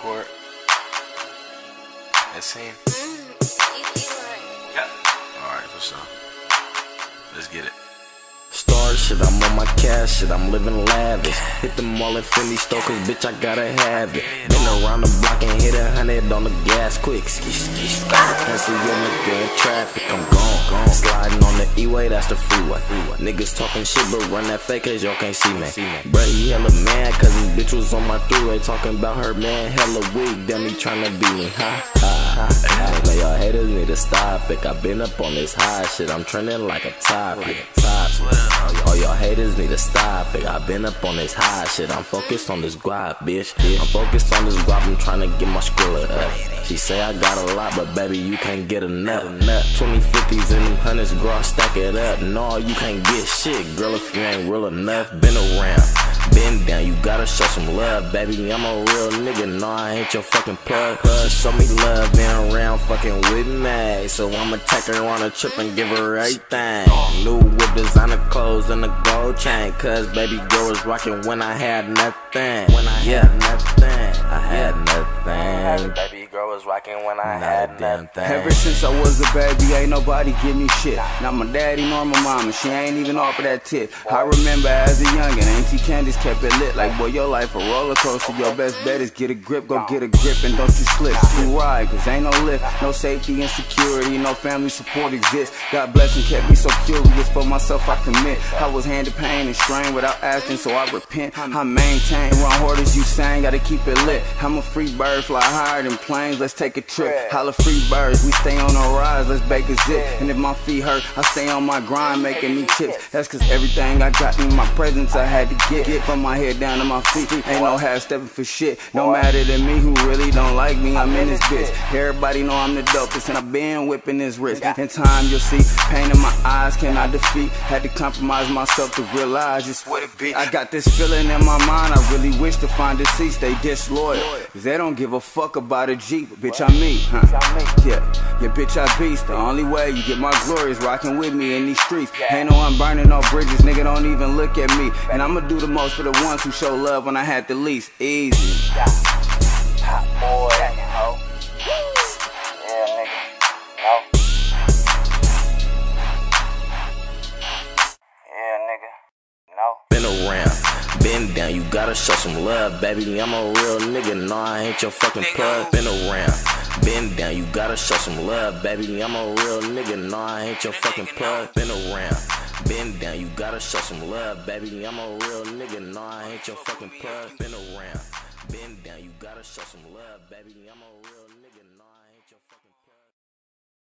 record. That scene? Yep. Alright, for sure. Let's get it. Star shit, I'm on my cash shit, I'm living lavish. Hit the mall in Philly store, cause bitch, I gotta have it. Been around the block and hit a hundred on the gas quick. Ski, ski, ski. Can't see your nigga in traffic, I'm gone, gone. Sliding on the E-way, that's the freeway. Niggas talking shit, but run that fake, cause y'all can't see me. Bruh, he hella mad, cause his bitch was on my three-way. Talking about her man, hella weak, damn, he tryna be me. Ha, ha, uh, Man, y'all haters need to stop it. I've been up on this high shit, I'm trending like a topic. All y'all haters need to stop it. I've been up on this high shit. I'm focused on this guap, bitch. I'm focused on this guap. I'm trying to get my skrilla up. She say I got a lot, but baby, you can't get enough. 2050s and them hundreds, girl, stack it up. No, you can't get shit, girl, if you ain't real enough. Been around. Been down, you gotta show some love, baby. I'm a real nigga, no, I ain't your fucking plug. Plus, show me love, been around fucking with me. So I'ma take her on a trip and give her everything. New whip, designer clothes, and a gold chain. Cause baby girl was rocking when I had nothing. When I had nothing, I had nothing. Baby was rocking when I had nothing. Ever since I was a baby, ain't nobody give me shit. Not my daddy nor my mama, she ain't even offer that tip. I remember as a youngin', Auntie Candice kept it lit. Like, boy, your life a roller coaster. Your best bet is get a grip, go get a grip, and don't you slip. You ride, cause ain't no lift, no safety and security, no family support exists. God bless and kept me so curious for myself, I commit. I was handed pain and strain without asking, so I repent. I maintain, run hard as you sang, gotta keep it lit. I'm a free bird, fly higher than planes, let's take a trip. Holla free birds, we stay on the rise, let's bake a zip. And if my feet hurt, I stay on my grind, making me chips. That's cause everything I got in my presence, I had to get. Get from my head down to my feet, ain't no half stepping for shit. No matter to me who really don't like me, I'm in this bitch. Everybody know I'm the dopest, and I been whipping this wrist. In time, you'll see pain in my eyes, cannot defeat. Had to compromise myself to realize just what it be. I got this feeling in my mind, I really wish to find seat, stay disloyal. Cause they don't give a fuck about a Jeep, bitch, I'm me, huh? Yeah, yeah, bitch, I beast. The only way you get my glory is rocking with me in these streets. Ain't no I'm burning no bridges, nigga, don't even look at me. And I'ma do the most for the ones who show love when I had the least. Easy. Been down, you gotta show some love, baby. I'm a real nigga, no, I ain't your fucking plug. Been around, been down, you gotta show some love, baby. I'm a real nigga, no, I ain't your fucking plug. Been around, been down, you gotta show some love, baby. I'm a real nigga, no, I ain't your fucking plug. Been around, been down, you gotta show some love, baby. I'm a real nigga.